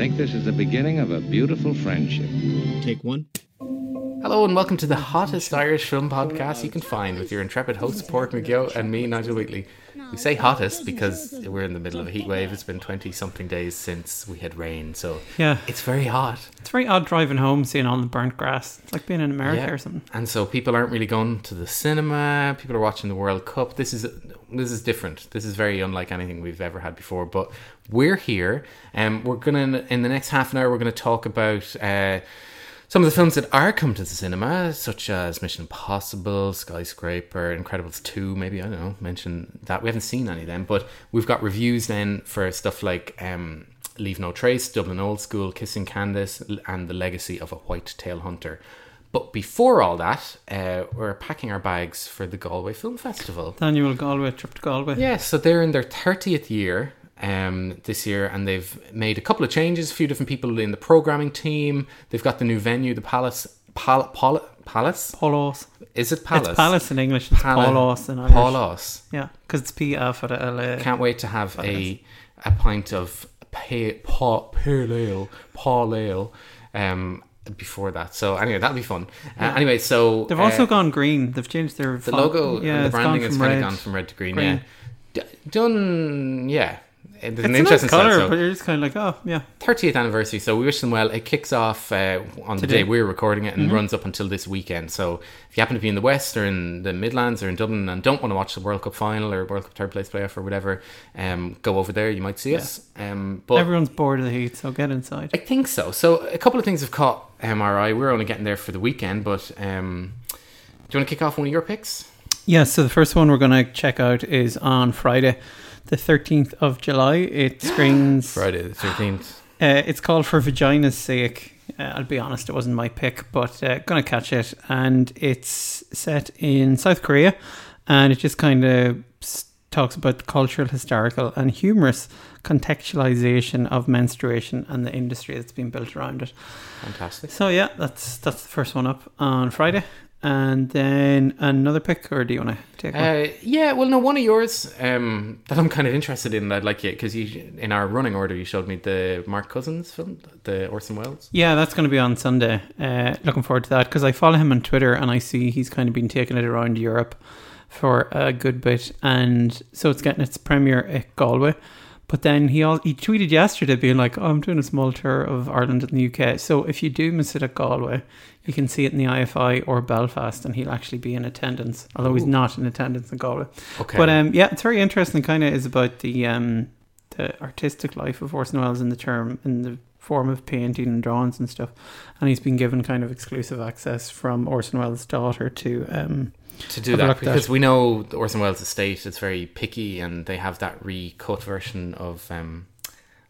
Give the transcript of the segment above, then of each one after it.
think this is the beginning of a beautiful friendship. Take one. Hello and welcome to the hottest Irish film podcast you can find with your intrepid host Port McGill and me, Nigel Wheatley. We say hottest because we're in the middle of a heat wave. It's been 20 something days since we had rain, so Yeah. it's very hot. It's very odd driving home, seeing all the burnt grass. It's like being in America Yeah. or something. And so people aren't really going to the cinema. People are watching the World Cup. This is this is different. This is very unlike anything we've ever had before. But we're here, and we're gonna in the next half an hour we're gonna talk about. Uh, some of the films that are coming to the cinema, such as Mission Impossible, Skyscraper, Incredibles 2, maybe, I don't know, mention that. We haven't seen any of them, but we've got reviews then for stuff like um, Leave No Trace, Dublin Old School, Kissing Candace, and The Legacy of a White Tail Hunter. But before all that, uh, we're packing our bags for the Galway Film Festival. Daniel Galway, trip to Galway. Yeah, so they're in their 30th year um, this year, and they've made a couple of changes. A few different people in the programming team. They've got the new venue, the Palace. Pal- Pal- Palace? Paulos. Is it Palace? It's Palace in English. It's Pala- Paulos in Irish. Paulos. Yeah, because it's P A for the L A. Can't wait to have a a pint of pale, pa, pale ale, pale ale. Um, before that, so anyway, that'll be fun. Uh, anyway, so They've uh, also gone green. They've changed their the font. logo, Yeah, and the branding has kind of gone from red to green. green. Yeah, D- done. Yeah, it's It's an interesting nice color, so- but you're just kind of like, oh yeah. 30th anniversary, so we wish them well. It kicks off uh, on the day we're recording it and runs up until this weekend. So if you happen to be in the West or in the Midlands or in Dublin and don't want to watch the World Cup final or World Cup third place playoff or whatever, um, go over there. You might see us. Um, but Everyone's bored of the heat, so get inside. I think so. So a couple of things have caught MRI. We're only getting there for the weekend, but um, do you want to kick off one of your picks? Yeah, so the first one we're going to check out is on Friday, the 13th of July. It screens. Friday the 13th. Uh, it's called For Vagina's Sake. Uh, I'll be honest, it wasn't my pick, but uh, gonna catch it. And it's set in South Korea, and it just kind of talks about the cultural, historical, and humorous contextualization of menstruation and the industry that's been built around it. Fantastic. So yeah, that's that's the first one up on Friday, and then another pick, or do you want to take one? Uh, yeah, well, no, one of yours um, that I'm kind of interested in. I'd like you because you, in our running order, you showed me the Mark Cousins film, the Orson Welles. Yeah, that's going to be on Sunday. Uh, looking forward to that because I follow him on Twitter and I see he's kind of been taking it around Europe for a good bit, and so it's getting its premiere at Galway. But then he all, he tweeted yesterday being like, "Oh, I'm doing a small tour of Ireland and the UK. So if you do miss it at Galway, you can see it in the IFI or Belfast, and he'll actually be in attendance. Although he's not in attendance in Galway. Okay, But um, yeah, it's very interesting. Kind of is about the um, the artistic life of Orson Welles in the term in the form of painting and drawings and stuff. And he's been given kind of exclusive access from Orson Welles' daughter to um, to do that because that. we know Orson Welles estate is very picky, and they have that recut version of um,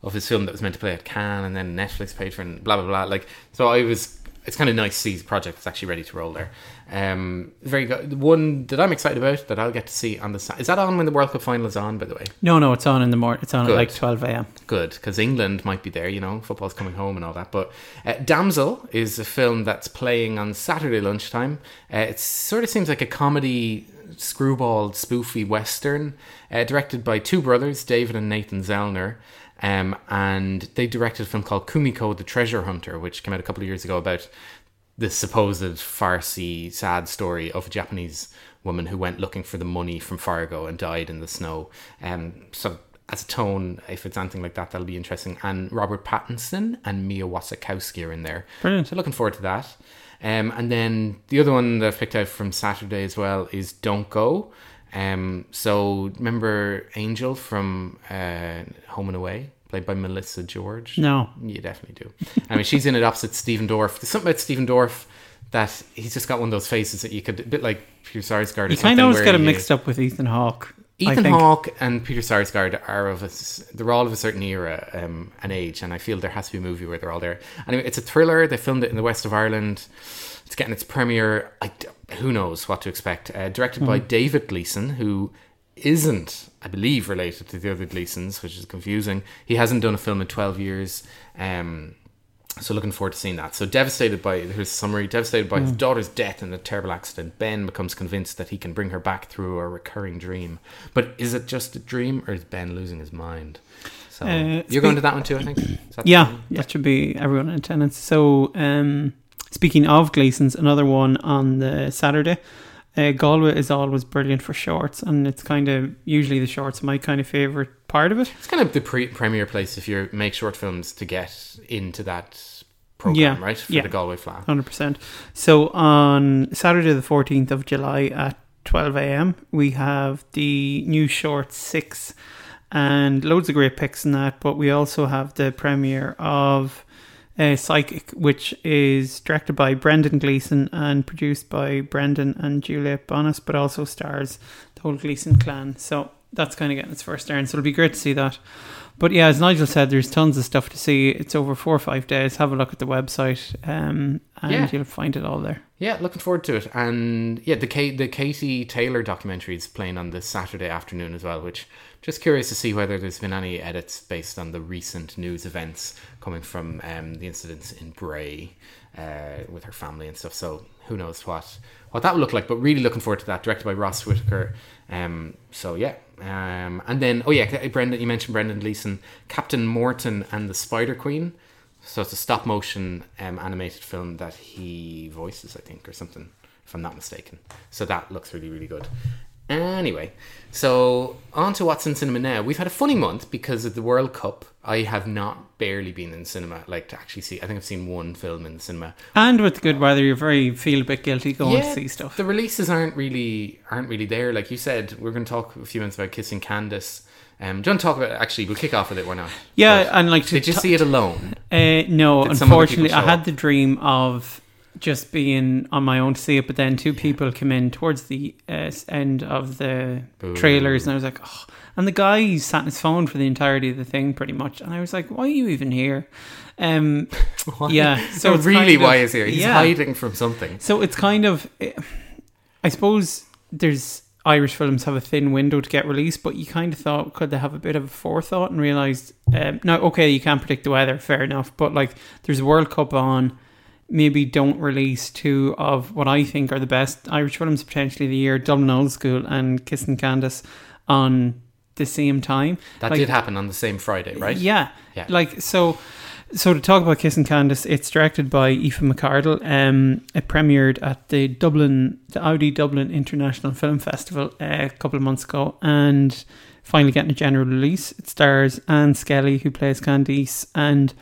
of his film that was meant to play at Cannes, and then Netflix paid for, it and blah blah blah. Like, so I was. It's kind of nice to see the project is actually ready to roll there. Um, very good. One that I'm excited about that I'll get to see on the is that on when the World Cup final is on. By the way, no, no, it's on in the morning. It's on Good. at like twelve a.m. good because England might be there. You know, football's coming home and all that. But uh, Damsel is a film that's playing on Saturday lunchtime. Uh, it sort of seems like a comedy, screwball, spoofy western, uh, directed by two brothers, David and Nathan Zellner. Um, and they directed a film called Kumiko the Treasure Hunter, which came out a couple of years ago about the supposed farcy, sad story of a Japanese woman who went looking for the money from Fargo and died in the snow. Um, so, as a tone, if it's anything like that, that'll be interesting. And Robert Pattinson and Mia Wasikowska are in there. Brilliant. So, looking forward to that. Um, and then the other one that I've picked out from Saturday as well is Don't Go. Um, so, remember Angel from uh, Home and Away, played by Melissa George? No, You definitely do. I mean, she's in it opposite Stephen Dorff. There's something about Stephen Dorff that he's just got one of those faces that you could, a bit like Peter Sarsgaard. you kind of always get him mixed up with Ethan Hawke. Ethan. Hawke and Peter Sarsgaard are of a, they're all of a certain era um, and age, and I feel there has to be a movie where they're all there. Anyway, it's a thriller. They filmed it in the west of Ireland. It's getting its premiere. I who knows what to expect? Uh, directed by David Gleeson, who isn't, I believe, related to the other Gleesons, which is confusing. He hasn't done a film in twelve years. Um, so looking forward to seeing that. So devastated by a summary. Devastated by his daughter's death in a terrible accident, Ben becomes convinced that he can bring her back through a recurring dream. But is it just a dream, or is Ben losing his mind? So Uh, you're going to that one too, I think. That- Yeah, that should be everyone in attendance. So, um, speaking of Gleeson's, another one on the Saturday. Uh, Galway is always brilliant for shorts, and it's kind of usually the shorts my kind of favorite part of it. It's kind of the pre- premier place if you make short films to get into that program, Yeah, right? For yeah. the Galway Fleadh. Hundred percent. So on Saturday the fourteenth of July at twelve a.m. we have the new short six, and loads of great picks in that. But we also have the premiere of uh, Psychic, which is directed by Brendan Gleeson and produced by Brendan and Juliet Bonas, but also stars the whole Gleeson clan. So that's kind of getting its first turn. So it'll be great to see that. But yeah, as Nigel said, there's tons of stuff to see. It's over four or five days. Have a look at the website, um, and Yeah. you'll find it all there. Yeah, looking forward to it. And yeah, the Kate, the Katie Taylor documentary is playing on the Saturday afternoon as well, which just curious to see whether there's been any edits based on the recent news events coming from um, the incidents in Bray uh, with her family and stuff. So who knows what what that will look like. But really looking forward to that. Directed by Ross Whitaker. Um, so yeah. Um, and then oh yeah, Brendan, you mentioned Brendan Gleeson, Captain Morten and the Spider Queen. So it's a stop motion um, animated film that he voices, I think, or something, if I'm not mistaken. So that looks really, really good. Anyway, so on to what's in cinema now. We've had a funny month because of the World Cup. I have not barely been in cinema, like to actually see. I think I've seen one film in the cinema. And with the good weather, you very feel a bit guilty going Yeah, to see stuff. The releases aren't really aren't really there. Like you said, we're going to talk a few minutes about Kissing Candace. Um, do you want to talk about? Actually, we'll kick off with it. Why not? yeah, But and like to did you ta- see it alone? Uh, no, Did some other people unfortunately, I had the dream of just being on my own to see it, but then two people came in towards the uh, end of the Boo. trailers, and I was like, oh. And the guy sat on his phone for the entirety of the thing, pretty much, and I was like, why are you even here? Um, Yeah, so it's really, kind why is he? He's yeah. hiding from something. so it's kind of, I suppose there's Irish films have a thin window to get released, but you kind of thought could they have a bit of a forethought and realized, um, no, okay, you can't predict the weather, fair enough, but like there's a World Cup on, maybe don't release two of what I think are the best Irish films potentially of the year, Dublin Old School and Kissing Candace on the same time. That Like- did happen on the same Friday, right? Yeah. Yeah. Like so so to talk about Kiss and Candace, it's directed by Aoife McCardle. Um it premiered at the Dublin the Audi Dublin International Film Festival uh, a couple of months ago and finally getting a general release. It stars Anne Skelly who plays Candace and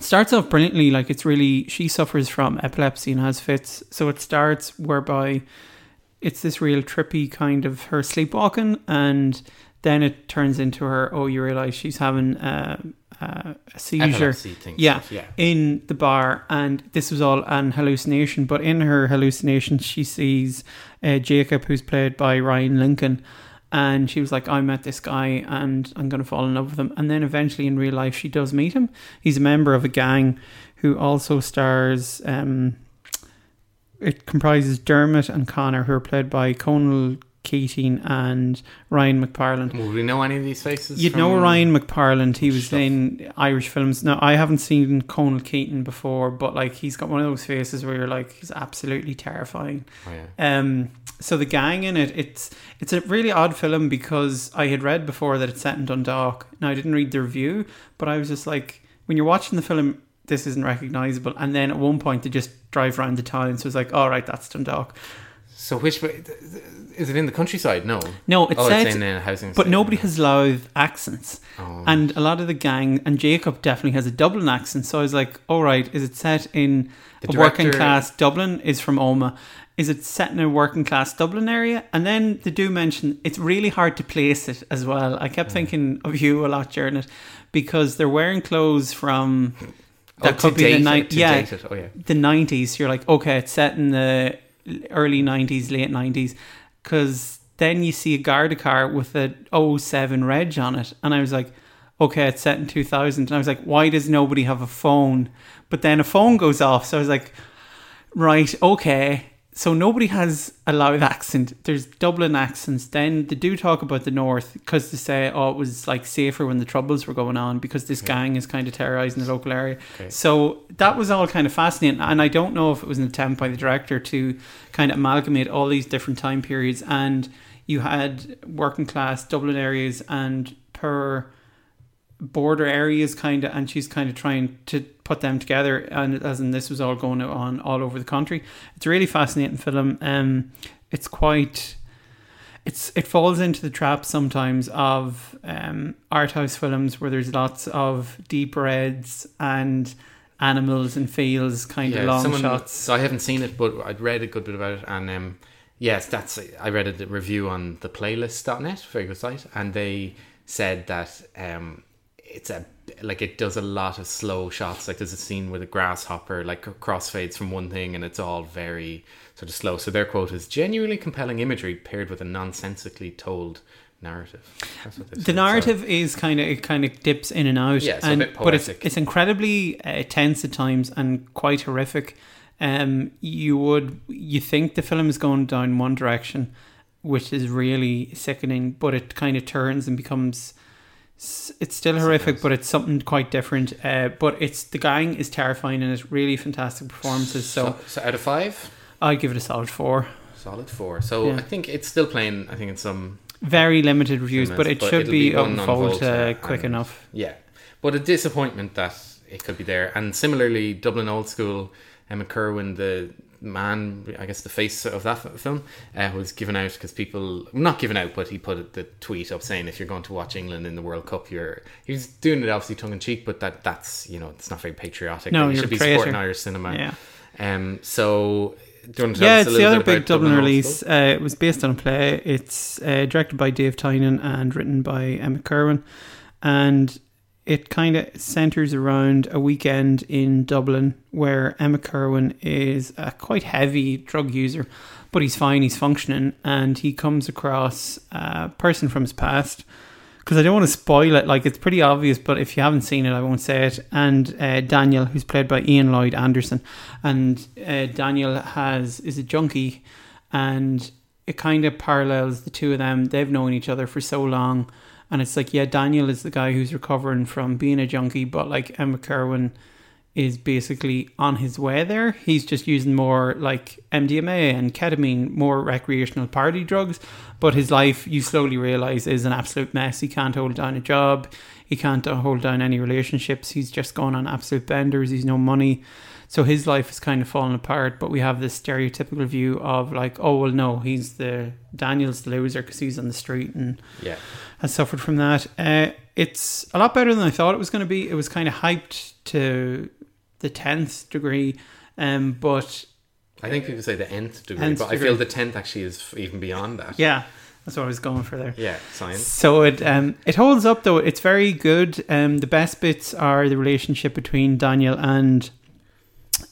starts off brilliantly like it's really she suffers from epilepsy and has fits so it starts whereby it's this real trippy kind of her sleepwalking and then it turns into her oh you realize she's having uh, uh, a seizure. Yeah. stuff, yeah. in the bar and this was all an hallucination but in her hallucination she sees uh, jacob who's played by ryan lincoln and she was like i met this guy and i'm going to fall in love with him. And then eventually in real life she does meet him. He's a member of a gang who also stars um, it comprises dermot and connor who are played by conal keating and ryan mcparland Will we know any of these faces? You'd know Ryan McParland. He was stuff? in Irish films. Now, I haven't seen Conal Keaton before, but like he's got one of those faces where you're like, he's absolutely terrifying. Oh, yeah. Um, so the gang in it, it's it's a really odd film because I had read before that it's set in Dundalk. Now I didn't read the review, but I was just like, when you're watching the film, this isn't recognizable. And then at one point they just drive around the town, so it's like, all right, that's Dundalk. So which way is it in the countryside? No. No, it's oh, set, it's in a housing. but estate. nobody has Louth accents. Oh. And a lot of the gang, and Jacob definitely has a Dublin accent. So I was like, all right, is it set in The a working class Dublin? Is from Oma. Is it set in a working class Dublin area? And then they do mention it's really hard to place it as well. I kept hmm. thinking of you a lot during it because they're wearing clothes from Oh, that to could be the date ni- it, to yeah. Oh yeah. the 90s. You're like, okay, it's set in the early 90s, late 90s. Because then you see a Garda car with a 07 reg on it. And I was like, okay, it's set in 2000. And I was like, why does nobody have a phone? But then a phone goes off. So I was like, right, okay. So nobody has a Louth accent. There's Dublin accents. Then they do talk about the North because they say, oh, it was like safer when the troubles were going on because this gang is kind of terrorizing the local area. Okay. So that was all kind of fascinating. And I don't know if it was an attempt by the director to kind of amalgamate all these different time periods. And you had working class Dublin areas and per border areas kind of and she's kind of trying to put them together and as in this was all going on all over the country. It's a really fascinating film um it's quite it's it falls into the trap sometimes of um art house films where there's lots of deep reds and animals and fields kind of long someone- shots. So I haven't seen it, but I'd read a good bit about it, and um, yes, that's I read a review on the playlist.net, very good site, and they said that um, it's a like it does a lot of slow shots. Like there's a scene with a grasshopper like crossfades from one thing, and it's all very sort of slow. So their quote is genuinely compelling imagery paired with a nonsensically told narrative. That's what the said. So- narrative is kind of it kind of dips in and out Yeah, it's a and bit but it's poetic. it's incredibly uh, tense at times and quite horrific um you would you think the film is going down one direction which is really sickening but it kind of turns and becomes it's still horrific but it's something quite different uh but it's the gang is terrifying and it's really fantastic performances so so, so out of five, i'd give it a solid four solid four. So Yeah. I think it's still playing. I think in some very limited reviews but it but should be, be up one and on forward Volta uh, quick and- enough Yeah, but a disappointment that it could be there. And similarly, Dublin Old School, Emmet Kirwan, the man, I guess the face of that film, uh, was given out because people not given out, but he put the tweet up saying if you're going to watch England in the World Cup, you're he was doing it obviously tongue in cheek, but that that's you know it's not very patriotic. No, you should be supporting traitor. Irish cinema. yeah Um. So. Do you want to tell Yeah, it's the other big about Dublin release. Uh, it was based on a play. It's uh, directed by Dave Tynan and written by Emmet Kirwan. And it kind of centers around a weekend in Dublin where Emmet Kirwan is a quite heavy drug user, but he's fine, he's functioning, and he comes across a person from his past. Because I don't want to spoil it, like it's pretty obvious, but if you haven't seen it, I won't say it. And uh, Daniel, who's played by Ian Lloyd Anderson, and uh, Daniel has is a junkie, and it kind of parallels the two of them. They've known each other for so long, and it's like, yeah, Daniel is the guy who's recovering from being a junkie, but like Emmet Kirwan is basically on his way there. He's just using more like MDMA and ketamine, more recreational party drugs. But his life, you slowly realize, is an absolute mess. He can't hold down a job. He can't hold down any relationships. He's just gone on absolute benders. He's no money. So his life is kind of fallen apart. But we have this stereotypical view of like, oh well, no, he's the Daniel's the loser because he's on the street and Yeah. has suffered from that. Uh, it's a lot better than I thought it was going to be. It was kind of hyped to the tenth degree, um, but I think people say the nth degree, Nth but I feel the tenth actually is even beyond that. yeah, that's what I was going for there. Yeah, science. So it um it holds up though. It's very good. Um, the best bits are the relationship between Daniel and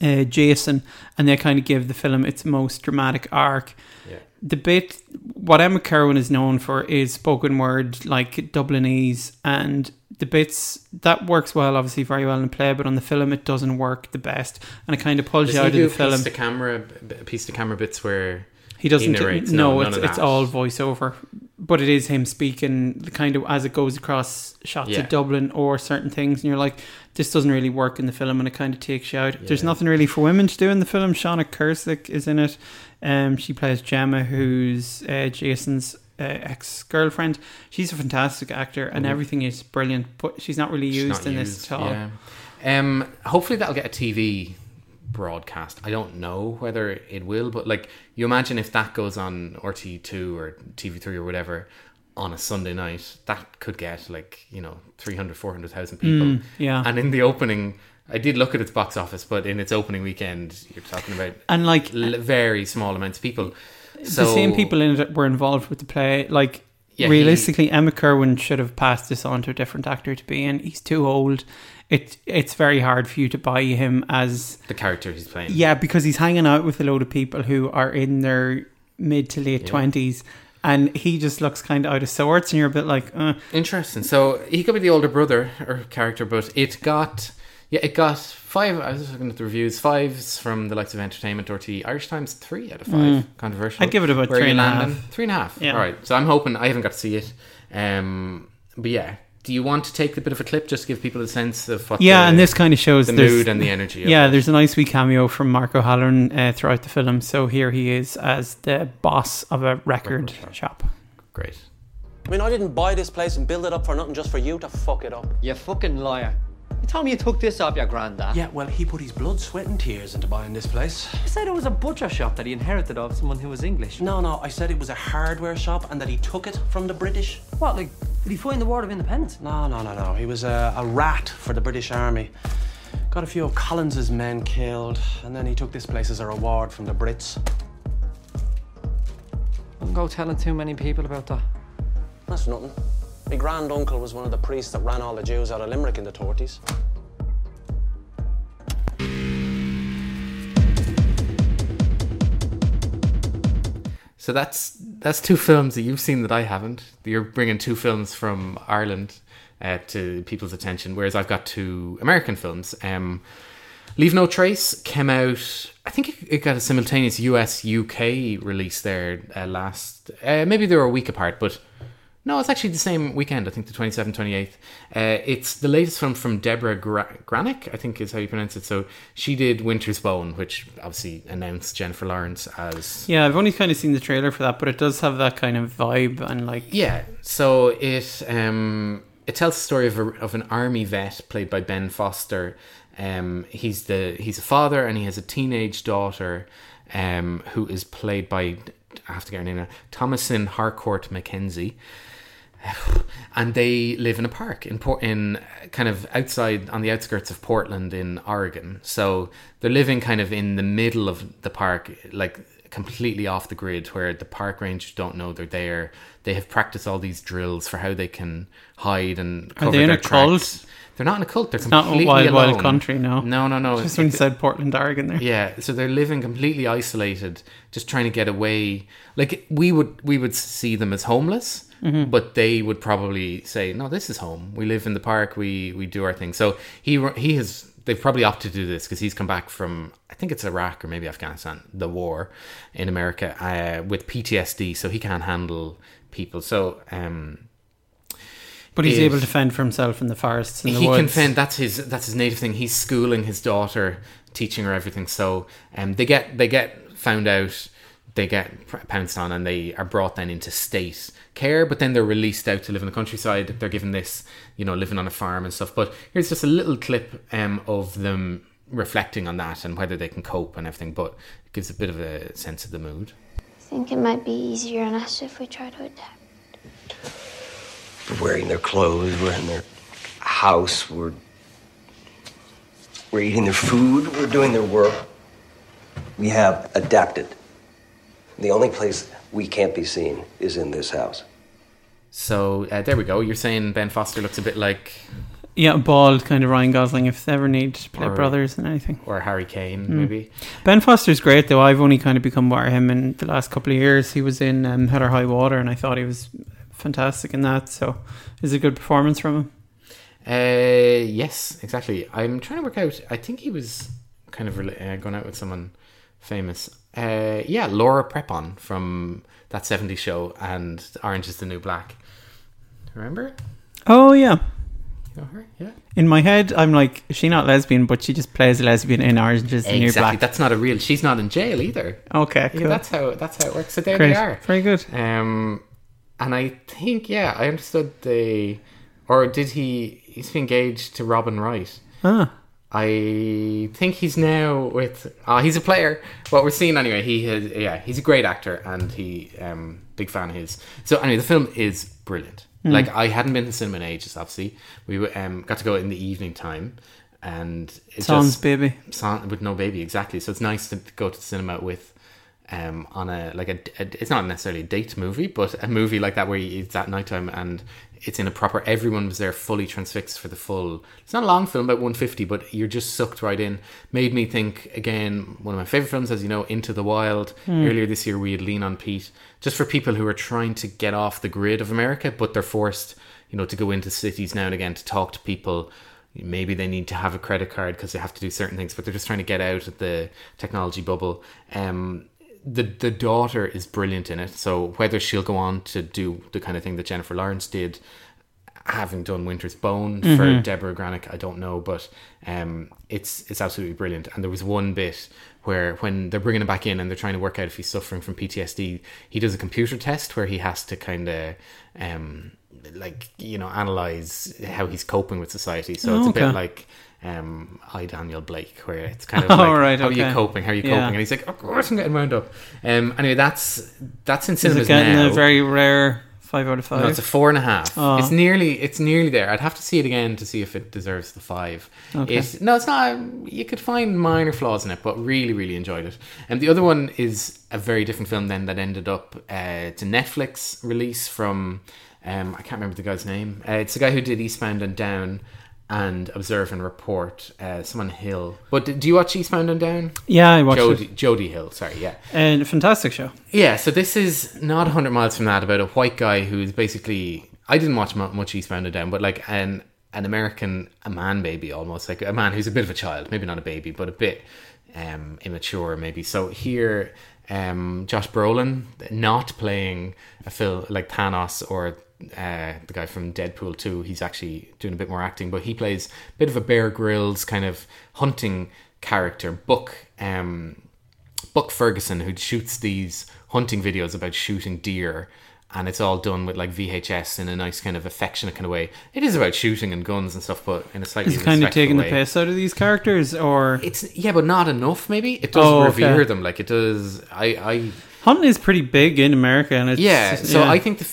uh, Jason, and they kind of give the film its most dramatic arc. Yeah. The bit what Emmet Kirwan is known for is spoken word like Dublinese, and the bits that works well, obviously very well in play, but on the film it doesn't work the best, and it kind of pulls Does you he out of the film. piece to camera, piece to camera bits where He doesn't. narrates? no, No, it's it's all voiceover, but it is him speaking, the kind of as it goes across shots Yeah. of Dublin or certain things, and you're like, this doesn't really work in the film, and it kind of takes you out. There's nothing really for women to do in the film. Seána Kerslake is in it. Um, she plays Gemma, who's uh, Jason's uh, ex girlfriend. She's a fantastic actor, and Mhm. everything is brilliant. But she's not really She's used not in used, this at all. Yeah. Um, hopefully that'll get a TV broadcast. I don't know whether it will, but like you imagine if that goes on RT2 or TV3 or whatever on a Sunday night, that could get like, you know, 300, 400,000 people. Mm, yeah, And in the opening, I did look at its box office, but in its opening weekend, you're talking about and like l- very small amounts of people. So, the same people in it were involved with the play. Like Yeah, he- realistically, Emmet Kirwan should have passed this on to a different actor to be in. He's too old. It it's very hard for you to buy him as the character he's playing. yeah because he's hanging out with a load of people who are in their mid to late Yeah. twenties, and he just looks kind of out of sorts, and you're a bit like, uh, Interesting. So he could be the older brother or character, but it got yeah, it got five. I was looking at the reviews, fives from the likes of Entertainment RT, Irish Times three out of five. Mm. Controversial. I'd give it about Where are three you and a landing? half. Three and a half. Yeah. All right. So I'm hoping I haven't got to see it. Um, but yeah, do you want to take a bit of a clip just to give people a sense of what? yeah, the, and this kind of shows the mood and the energy. Yeah, it. there's a nice wee cameo from Mark O'Halloran uh, throughout the film. So here he is as the boss of a record Record shop. shop. great. I mean, I didn't buy this place and build it up for nothing just for you to fuck it up. You fucking liar. You told me you took this off your granddad. Yeah, well, he put his blood, sweat, and tears into buying this place. You said it was a butcher shop that he inherited of someone who was English. No, no, I said it was a hardware shop and that he took it from the British. What, like, did he find the War of Independence? No, no, no, no. He was a, a rat for the British Army. Got a few of Collins's men killed, and then he took this place as a reward from the Brits. Don't go telling too many people about that. That's nothing. My grand uncle was one of the priests that ran all the Jews out of Limerick in the 30s. So that's that's two films that you've seen that I haven't. You're bringing two films from Ireland uh, to people's attention, whereas I've got two American films. Um, Leave No Trace came out. I think it, it got a simultaneous US UK release there uh, last. Uh, maybe they were a week apart, but no, it's actually the same weekend. I think the 27th, 28th. Uh, it's the latest film from Deborah Gra- Granik, I think is how you pronounce it. So she did Winter's Bone, which obviously announced Jennifer Lawrence as Yeah, I've only kind of seen the trailer for that, but it does have that kind of vibe and like Yeah, so it um it tells the story of a, of an army vet played by Ben Foster. Um, he's the he's a father and he has a teenage daughter, um, who is played by I have to get her name now Thomasin Harcourt McKenzie. And they live in a park in Port in uh, kind of outside on the outskirts of Portland in Oregon. So they're living kind of in the middle of the park, like completely off the grid where the park rangers don't know they're there. They have practiced all these drills for how they can hide and cover they in their a cult? tracks. They're not in a cult. They're not a completely wild, wild country, no. No, no, no. just when you said Portland, Oregon there. yeah, so they're living completely isolated, just trying to get away. Like we would, we would see them as homeless, Mm-hmm. but they would probably say, "No, this is home. We live in the park. We we do our thing." So he he has. They've probably opted to do this because he's come back from I think it's Iraq or maybe Afghanistan, the war in America uh, with PTSD, so he can't handle people. So um, But he's If- able to fend for himself in the forests and the he woods. can fend. That's his. That's his native thing. He's schooling his daughter, teaching her everything. So, um, they get they get found out. They get pounced on, and they are brought then into state care. But then they're released out to live in the countryside. They're given this, you know, living on a farm and stuff. But here's just a little clip um, of them reflecting on that and whether they can cope and everything. But it gives a bit of a sense of the mood. I think it might be easier on us if we try to adapt. We're wearing their clothes, we're in their house, we're we're eating their food, we're doing their work. We have adapted. The only place we can't be seen is in this house. So uh, there we go. You're saying Ben Foster looks a bit like Yeah, bald kind of Ryan Gosling if they ever need to play Or- brothers and anything. or Harry Kane, Hmm. maybe. Ben Foster's great though. I've only kind of become aware of him in the last couple of years. He was in um, Hell or High Water, and I thought he was fantastic in that. So, it's a good performance from him. Uh, yes, exactly. I'm trying to work out. I think he was kind of rela- uh, going out with someone famous. Uh, yeah, Laura Prepon from that 70s show and Orange is the New Black. Remember? Oh yeah. You know her? Yeah. In my head, I'm like, is she not lesbian, but she just plays a lesbian in Orange is the New Black. That's not a real. She's not in jail either. Okay, cool. Yeah, that's how that's how it works. So there Great. they are. Very good. Um, and I think yeah, I understood the, or did he? He's engaged to Robin Wright. Ah, I think he's now with. Uh, he's a player. What we're seeing anyway. He has. Yeah, he's a great actor, and he um big fan of his. So anyway, the film is brilliant. Like I hadn't been to cinema in ages. Obviously, we um got to go in the evening time, and it Sans just, baby. With no baby exactly. So it's nice to go to the cinema with. Um, on a like a, a- it's not necessarily a date movie, but a movie like that where you, it's at nighttime and it's in a proper. Everyone was there fully transfixed for the full. It's not a long film, about one fifty, but you're just sucked right in. Made me think again. One of my favorite films, as you know, Into the Wild. Earlier this year, we had Lean on Pete, just for people who are trying to get off the grid of America, but they're forced, you know, to go into cities now and again to talk to people maybe they need to have a credit card because they have to do certain things, but they're just trying to get out of the technology bubble. Um, the the daughter is brilliant in it. So whether she'll go on to do the kind of thing that Jennifer Lawrence did, having done Winter's Bone Mm-hmm. for Deborah Granik, I don't know, but um, it's it's absolutely brilliant. And there was one bit where when they're bringing him back in and they're trying to work out if he's suffering from PTSD, he does a computer test where he has to kind of um, like you know analyze how he's coping with society. So it's a bit like um, I Daniel Blake, where it's kind of Oh, like right, how are you coping? How are you Yeah. coping? And he's like, of course I'm getting wound up. Um, anyway, that's that's in Is cinemas it getting now. a very rare five out of five? No, it's a four and a half. Oh. It's nearly, it's nearly there. I'd have to see it again to see if it deserves the five. Okay. It's, no, it's not. You could find minor flaws in it, but really, really enjoyed it. And the other one is a very different film then that ended up. Uh, it's a Netflix release from. Um, I can't remember the guy's name. Uh, it's the guy who did Eastbound and Down and Observe and Report. Uh, someone Hill. But do you watch Eastbound and Down? yeah, I watched Jody, it. Jody Hill. Sorry, yeah. And a fantastic show. Yeah, so this is not 100 miles from that about a white guy who's basically. I didn't watch mu- much Eastbound and Down, but like an an American, a man baby almost, like a man who's a bit of a child, maybe not a baby, but a bit um, immature maybe. So here, um, Josh Brolin not playing a Phil like Thanos or uh, the guy from Deadpool 2, he's actually doing a bit more acting, but he plays a bit of a Bear Grylls kind of hunting character, Buck. Um, Buck Ferguson who shoots these hunting videos about shooting deer and it's all done with like VHS in a nice kind of affectionate kind of way. It is about shooting and guns and stuff, but in a slightly Is it kind of taking the piss out of these characters, or It's yeah, but not enough. Maybe it does Oh, okay. revere them like it does. I I hunting is pretty big in America, and it's yeah. So yeah. I think the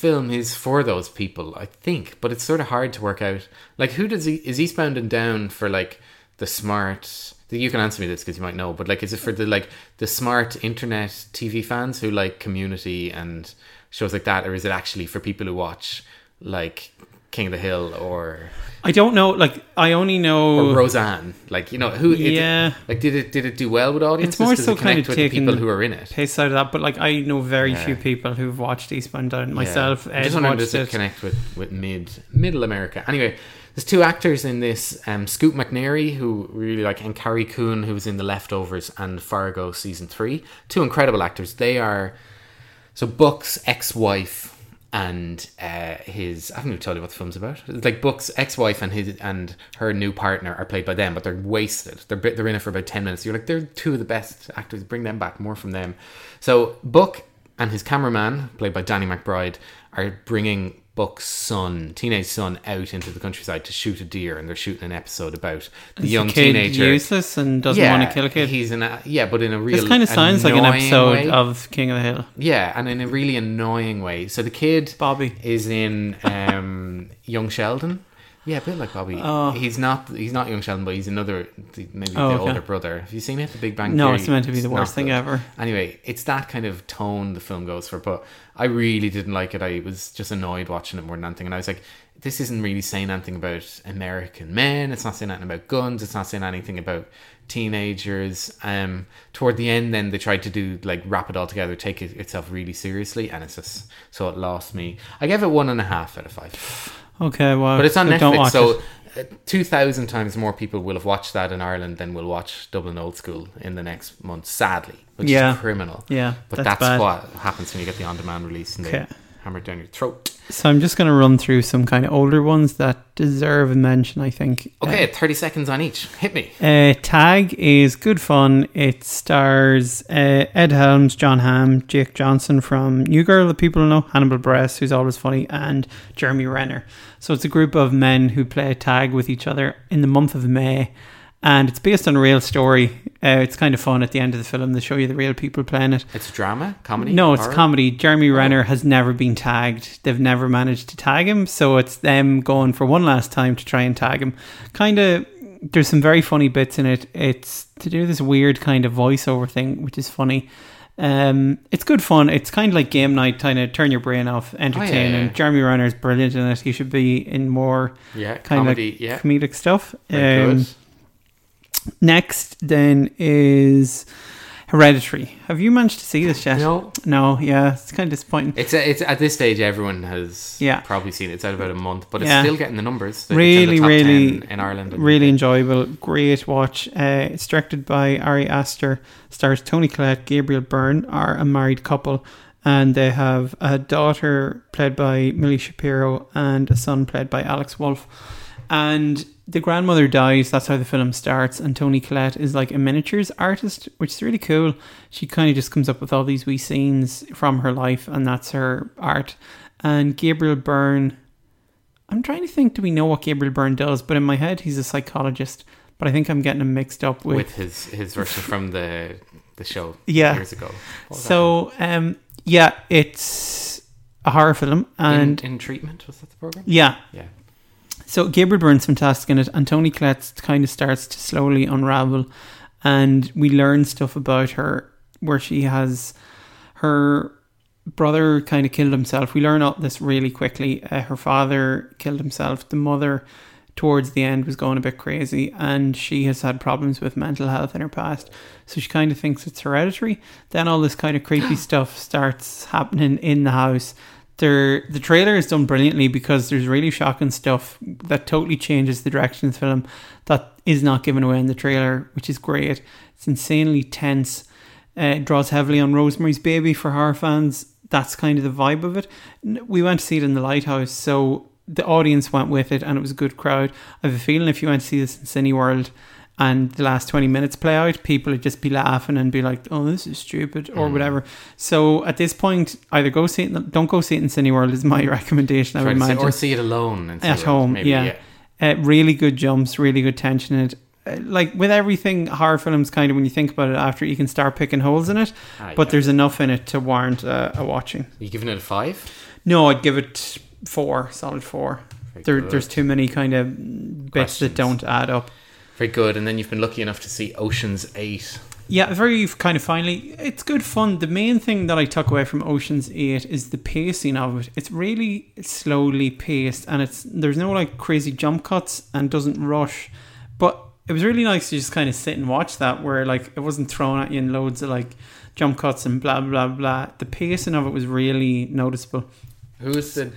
film is for those people. I think, but it's sort of hard to work out. Like, who does he is Eastbound and Down for? Like the smart. You can answer me this because you might know, but like, is it for the like the smart internet TV fans who like Community and shows like that, or is it actually for people who watch like King of the Hill or I don't know. Like I only know or Roseanne? Like, you know, who? it- Yeah. like, did it did it do well with audiences? It's more Does so it kind of taking people who are in it. piss out of that, but like I know very Yeah. few people who've watched Eastbound Down. Myself, Yeah. Ed just wondering, does it, it. connect with, with mid middle America? Anyway, there's two actors in this: um, Scoot McNairy, who really like, and Carrie Coon, who was in The Leftovers and Fargo season three. Two incredible actors. They are so Buck's ex-wife and uh, his. I haven't even told you what the film's about. It's like Buck's ex-wife and his and her new partner are played by them, but they're wasted. They're they're in it for about ten minutes. You're like, they're two of the best actors. Bring them back. More from them. So Buck and his cameraman, played by Danny McBride, are bringing Buck's son, teenage son, out into the countryside to shoot a deer, and they're shooting an episode about the Is young the teenager. useless and doesn't want to kill a kid. He's in a yeah, but in a real. This kind of sounds like an episode way. of King of the Hill. Yeah, and in a really annoying way. So the kid Bobby. is in um, Young Sheldon. Yeah, a bit like Bobby. Oh. He's not. He's not Young Sheldon, but he's another. Maybe Oh, the okay. older brother. Have you seen it? The Big Bang No, Theory? it's meant to be the worst thing good. ever. Anyway, it's that kind of tone the film goes for. But I really didn't like it. I was just annoyed watching it more than anything, and I was like, this isn't really saying anything about American men. It's not saying anything about guns. It's not saying anything about teenagers. Um, toward the end, then they tried to do like wrap it all together, take it itself really seriously, and it's just so it lost me. I gave it one and a half out of five, Okay, well, but it's on Netflix, watch so. it. uh, Two thousand times more people will have watched that in Ireland than will watch Dublin Old School in the next month. Sadly, which Yeah. is criminal. Yeah, but that's that's, what happens when you get the on-demand release and Okay. they hammer down your throat. So I'm just going to run through some kind of older ones that deserve a mention. I think. Okay, thirty seconds on each. Hit me. Uh, Tag is good fun. It stars uh, Ed Helms, Jon Hamm, Jake Johnson from New Girl, that people know, Hannibal Buress, who's always funny, and Jeremy Renner. So it's a group of men who play tag with each other in the month of May, and it's based on a real story. Uh, it's kind of fun at the end of the film. They show you the real people playing it. It's drama, comedy. No, it's horror? comedy. Jeremy Renner has never been tagged. They've never managed to tag him, so it's them going for one last time to try and tag him. Kind of, there's some very funny bits in it. It's to do this weird kind of voiceover thing, which is funny. Um, it's good fun. It's kind of like game night, kind of turn your brain off, entertaining. Oh, yeah. Jeremy Renner's brilliant in it. He should be in more Yeah, kind comedy. of yeah, comedic stuff. very Um, good. Next, then is Hereditary. Have you managed to see this yet? No, No, yeah, it's kind of disappointing. it's it's at this stage everyone has Yeah. probably seen it. It's out about a month, but Yeah. it's still getting the numbers. It's in the Really, really, in Ireland. Really UK. enjoyable, great watch. Uh, it's directed by Ari Aster, stars Toni Collette, Gabriel Byrne, are a married couple, and they have a daughter played by Millie Shapiro and a son played by Alex Wolff. And the grandmother dies. That's how the film starts. And Toni Collette is like a miniatures artist, which is really cool. She kind of just comes up with all these wee scenes from her life, and that's her art. And Gabriel Byrne, I'm trying to think, do we know what Gabriel Byrne does? But in my head, he's a psychologist. But I think I'm getting him mixed up with, with his his version from the the show Yeah. years ago. What was that So, um, yeah, it's a horror film, and in, in treatment was that the program? yeah, Yeah. So Gabriel Byrne's fantastic in it, and Toni Collette kind of starts to slowly unravel, and we learn stuff about her where she has her brother kind of killed himself. We learn all this really quickly. Uh, her father killed himself. The mother, towards the end, was going a bit crazy, and she has had problems with mental health in her past. So she kind of thinks it's hereditary. Then all this kind of creepy stuff starts happening in the house. There, the trailer is done brilliantly because there's really shocking stuff that totally changes the direction of the film that is not given away in the trailer, which is great. It's insanely tense. Uh, it draws heavily on Rosemary's Baby for horror fans. That's kind of the vibe of it. We went to see it in the Lighthouse, so the audience went with it, and it was a good crowd. I have a feeling if you went to see this in Cineworld and the last 20 minutes play out, people would just be laughing and be like, oh, this is stupid or whatever. So at this point, either go see it, don't go see it in Cineworld is my recommendation, I would to see- or see it alone at home. maybe, yeah, Uh, really good jumps, really good tension in it. Uh, Like with everything horror films, kind of when you think about it after, you can start picking holes in it, Ah, but yeah. there's enough in it to warrant uh, a watching. Are You giving it a five? No, I'd give it four, solid four. There, there's too many kind of bits that don't add up. Very good. And then you've been lucky enough to see Ocean's Eight. Yeah, very kind of finally, it's good fun. The main thing that I took away from Ocean's Eight is the pacing of it. It's really slowly paced, and it's there's no like crazy jump cuts and doesn't rush. But it was really nice to just kind of sit and watch that, where like it wasn't thrown at you in loads of like jump cuts and blah blah blah. The pacing of it was really noticeable. Who is the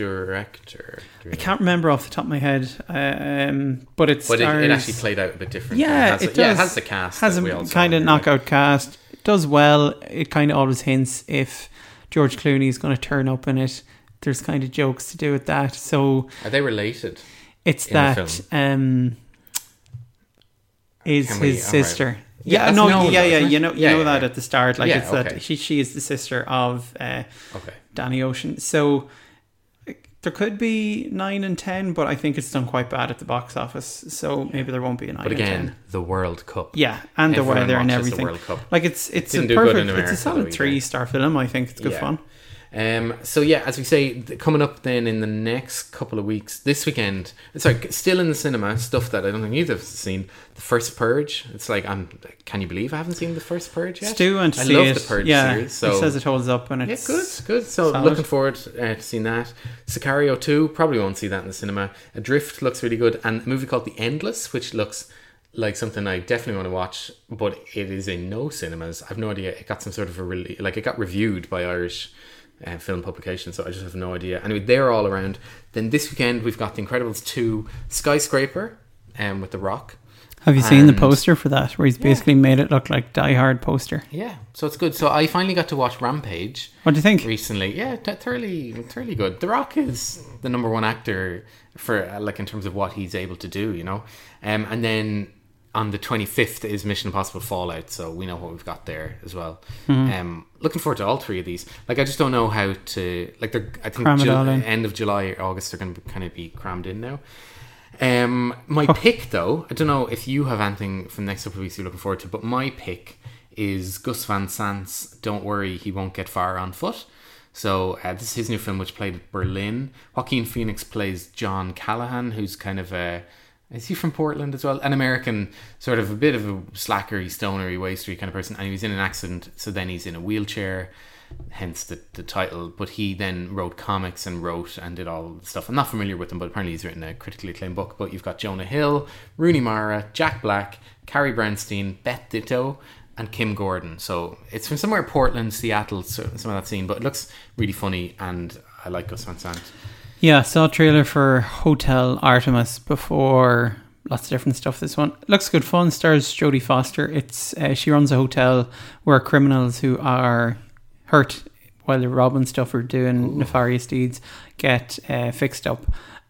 director? I can't remember off the top of my head, um, but it But it, stars. it actually played out a bit different. Yeah, it has, it yeah, it has the cast. has a kind of knockout cast. It does well. It kind of always hints if George Clooney is going to turn up in it. There's kind of jokes to do with that. So. Are they related? it's that um, is we- his all right. sister. Yeah, Yeah, no, known yeah, though, yeah, you know, you Yeah, know yeah, that at the start, like it's that she she is the sister of uh, Okay. Danny Ocean. So there could be nine and ten, but I think it's done quite bad at the box office. So maybe there won't be a nine. But and 10. again, the World Cup. Yeah, and the weather and watches the everything. World Cup. Like it's it's Didn't a perfect. it's a solid three star film. I think it's good Yeah. fun. Um, so yeah, as we say, coming up then in the next couple of weeks, this weekend, sorry, still in the cinema, stuff that I don't think either of us have seen. The first Purge. It's like I'm. Can you believe I haven't seen the first Purge yet? Stu to I love it. the Purge yeah, series. So he says it holds up and yeah, it's good, good. So solid. looking forward uh, to seeing that. Sicario 2, probably won't see that in the cinema. Adrift looks really good. And a movie called The Endless, which looks like something I definitely want to watch, but it is in no cinemas. I've no idea. It got some sort of a really, like it got reviewed by Irish uh, film publication, so I just have no idea. Anyway, they're all around. Then this weekend we've got The Incredibles 2 Skyscraper um, with The Rock. Have you seen the poster for that, where he's basically made it look like Die Hard poster? Yeah, so it's good. So I finally got to watch Rampage. What do you think? recently. Yeah, t- thoroughly, thoroughly good. The Rock is the number one actor for uh, like in terms of what he's able to do, you know. Um, and then on the twenty fifth is Mission Impossible Fallout, so we know what we've got there as well. Mm-hmm. Um, looking forward to all three of these. Like, I just don't know how to like. They're I think Ju- end of July or August they're going to kind of be crammed in now. Um, my pick though, I don't know if you have anything from the next couple of weeks you're looking forward to, but my pick is Gus Van Sant's "Don't Worry, He Won't Get Far on Foot." So uh, this is his new film, which played at Berlin. Joaquin Phoenix plays John Callahan, who's kind of a is he from Portland as well? An American, sort of a bit of a slackery, stonery, wastery kind of person, and he was in an accident, so then he's in a wheelchair hence the, the title. But he then wrote comics and wrote and did all the stuff. I'm not familiar with him, but apparently he's written a critically acclaimed book. But you've got Jonah Hill, Rooney Mara, Jack Black, Carrie Brownstein, Beth Ditto, and Kim Gordon. So it's from somewhere Portland, Seattle, so, some of that scene. But it looks really funny, and I like Gus Van Sant. Yeah, saw a trailer for Hotel Artemis before. Lots of different stuff. This one looks good fun. Stars Jodie Foster. It's uh, she runs a hotel where criminals who are hurt while they're robbing stuff or doing nefarious deeds get uh, fixed up.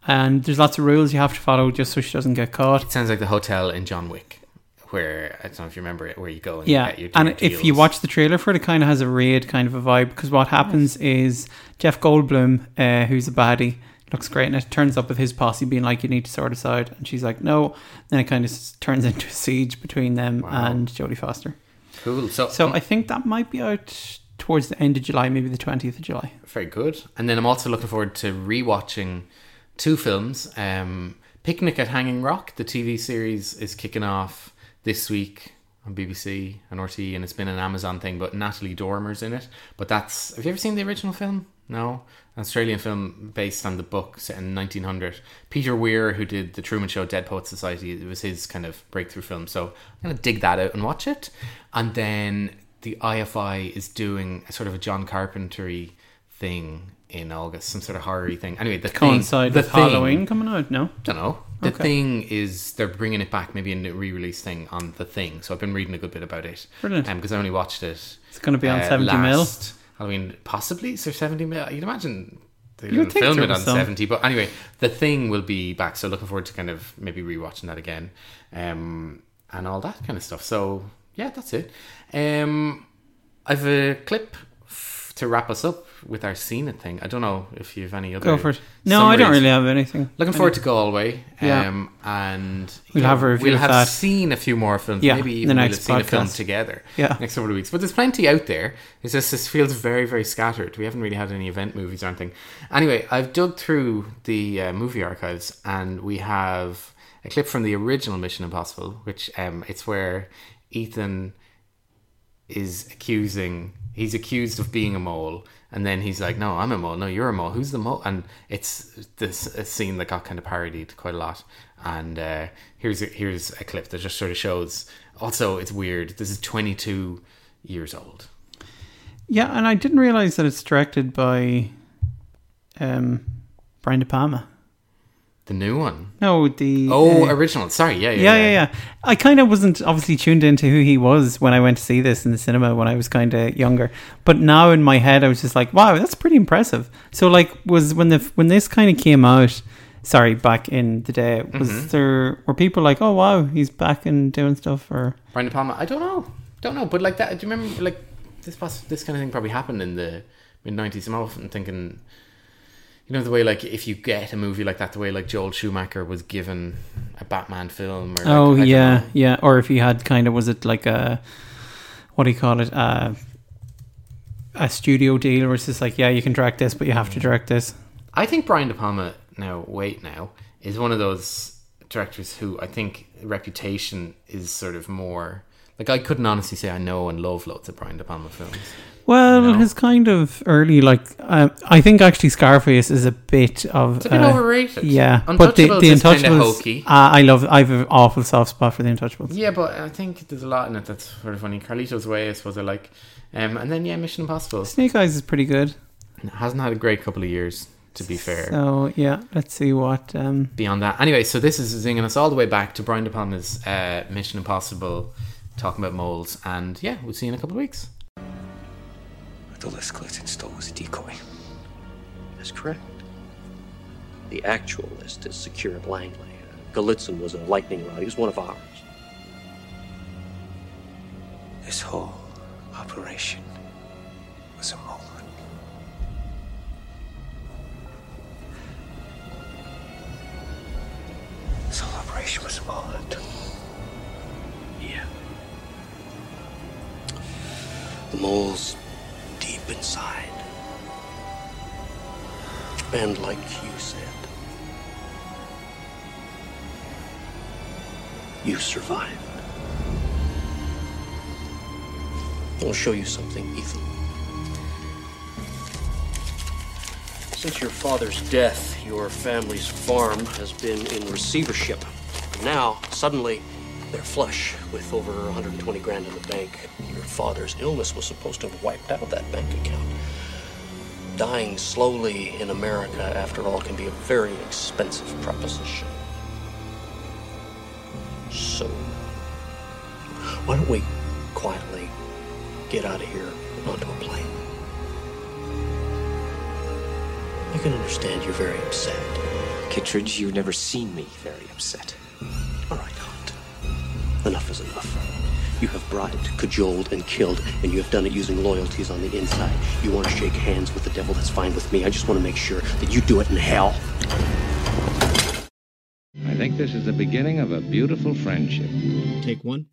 And there's lots of rules you have to follow just so she doesn't get caught. It sounds like the hotel in John Wick, where I don't know if you remember it, where you go and Yeah, you get your, and your if you watch the trailer for it, it kind of has a raid kind of a vibe because what happens is Jeff Goldblum, uh, who's a baddie, looks great, and it turns up with his posse being like, "You need to sort us out," and she's like, "No." Then it kind of turns into a siege between them and Jodie Foster. cool. So, So I think that might be out towards the end of July, maybe the twentieth of July. very good. And then I'm also looking forward to rewatching two films. Um, Picnic at Hanging Rock, the TV series, is kicking off this week on BBC and RT, and it's been an Amazon thing. But Natalie Dormer's in it. But that's have you ever seen the original film? No, An Australian film based on the book set in 1900. Peter Weir, who did the Truman Show, Dead Poet Society, it was his kind of breakthrough film. So I'm gonna dig that out and watch it. And then the IFI is doing a sort of a John Carpentry thing in August, some sort of horror thing. Anyway, the Coincide thing, with the thing- Halloween coming out. No, don't know. The Okay. thing is, they're bringing it back, maybe a new re-release thing on the thing. So I've been reading a good bit about it. Brilliant. Because I only watched it. It's gonna be on uh, 70 mil. Halloween, possibly. So seventy mil? You'd imagine they You would didn't film it on some. seventy. But anyway, the thing will be back. So looking forward to kind of maybe rewatching that again, um, and all that kind of stuff. So yeah, that's it. Um, I've a clip f- to wrap us up with our scene it thing. I don't know if you have any other. go for it. No, I don't really have anything. Looking forward to Galway. Yeah. Um, and We'll you have a review We'll have that. seen a few more films. Yeah, maybe the even we'll have next seen a film together. Yeah. Next couple of weeks. But there's plenty out there. It's just this feels very, very scattered. We haven't really had any event movies or anything. Anyway, I've dug through the uh, movie archives and we have a clip from the original Mission Impossible, which um, it's where Ethan is accusing he's accused of being a mole and then he's like no i'm a mole no you're a mole who's the mole and it's this scene that got kind of parodied quite a lot. And uh, here's a, here's a clip that just sort of shows also it's weird. This is 22 years old. Yeah, and I didn't realize that it's directed by um, Brian De Palma. The new one No, the oh uh, original sorry yeah yeah yeah, yeah, yeah. I kind of wasn't obviously tuned into who he was when I went to see this in the cinema when I was kind of younger. But now in my head, I was just like, wow, that's pretty impressive. So, like, was when the when this kind of came out. Sorry, back in the day, was Mm-hmm. there were people like, oh wow, he's back and doing stuff, or Brian De Palma I don't know don't know but like that do you remember like this this kind of thing probably happened in the mid 90s I'm often thinking you know the way like if you get a movie like that the way like Joel Schumacher was given a Batman film or like, oh yeah, know. yeah, or if he had kind of was it like a what do you call it, uh, a studio deal where it's just like, yeah, you can direct this, but you have to direct this. I think Brian De Palma now wait now is one of those directors who I think reputation is sort of more like I couldn't honestly say I know and love loads of Brian De Palma films Well, You know? his kind of early, like, uh, I think actually Scarface is a bit of. it's a bit uh, overrated Yeah, but the, Untouchables the is kind of hokey Uh, I love. I have an awful soft spot for the Untouchables. Yeah, but I think there's a lot in it that's sort of funny. Carlito's Way, I suppose I like. Um, and then, yeah, Mission Impossible. Snake Eyes is pretty good. Hasn't had a great couple of years, to be fair. So yeah, let's see what. Um, Beyond that. Anyway, so this is zinging us all the way back to Brian De Palma's uh, Mission Impossible, talking about moles. And yeah, we'll see you in a couple of weeks. The list Glitz installed was a decoy. That's correct. The actual list is secure at Langley. Uh, Golitsyn was a lightning rod. He was one of ours. This whole operation was a moment. This whole operation was a moment. Yeah. The mole's deep inside. And like you said, you survived. I'll show you something, Ethan. Since your father's death, your family's farm has been in receivership. Now, suddenly, they're flush with over 120 grand in the bank. Your father's illness was supposed to have wiped out that bank account. Dying slowly in America, after all, can be a very expensive proposition. So, why don't we quietly get out of here onto a plane? I can understand you're very upset. Kittredge, you've never seen me very upset. All right, is enough. You have bribed, cajoled, and killed, and you have done it using loyalties on the inside. You want to shake hands with the devil, that's fine with me. I just want to make sure that you do it in hell. I think this is the beginning of a beautiful friendship. Take one.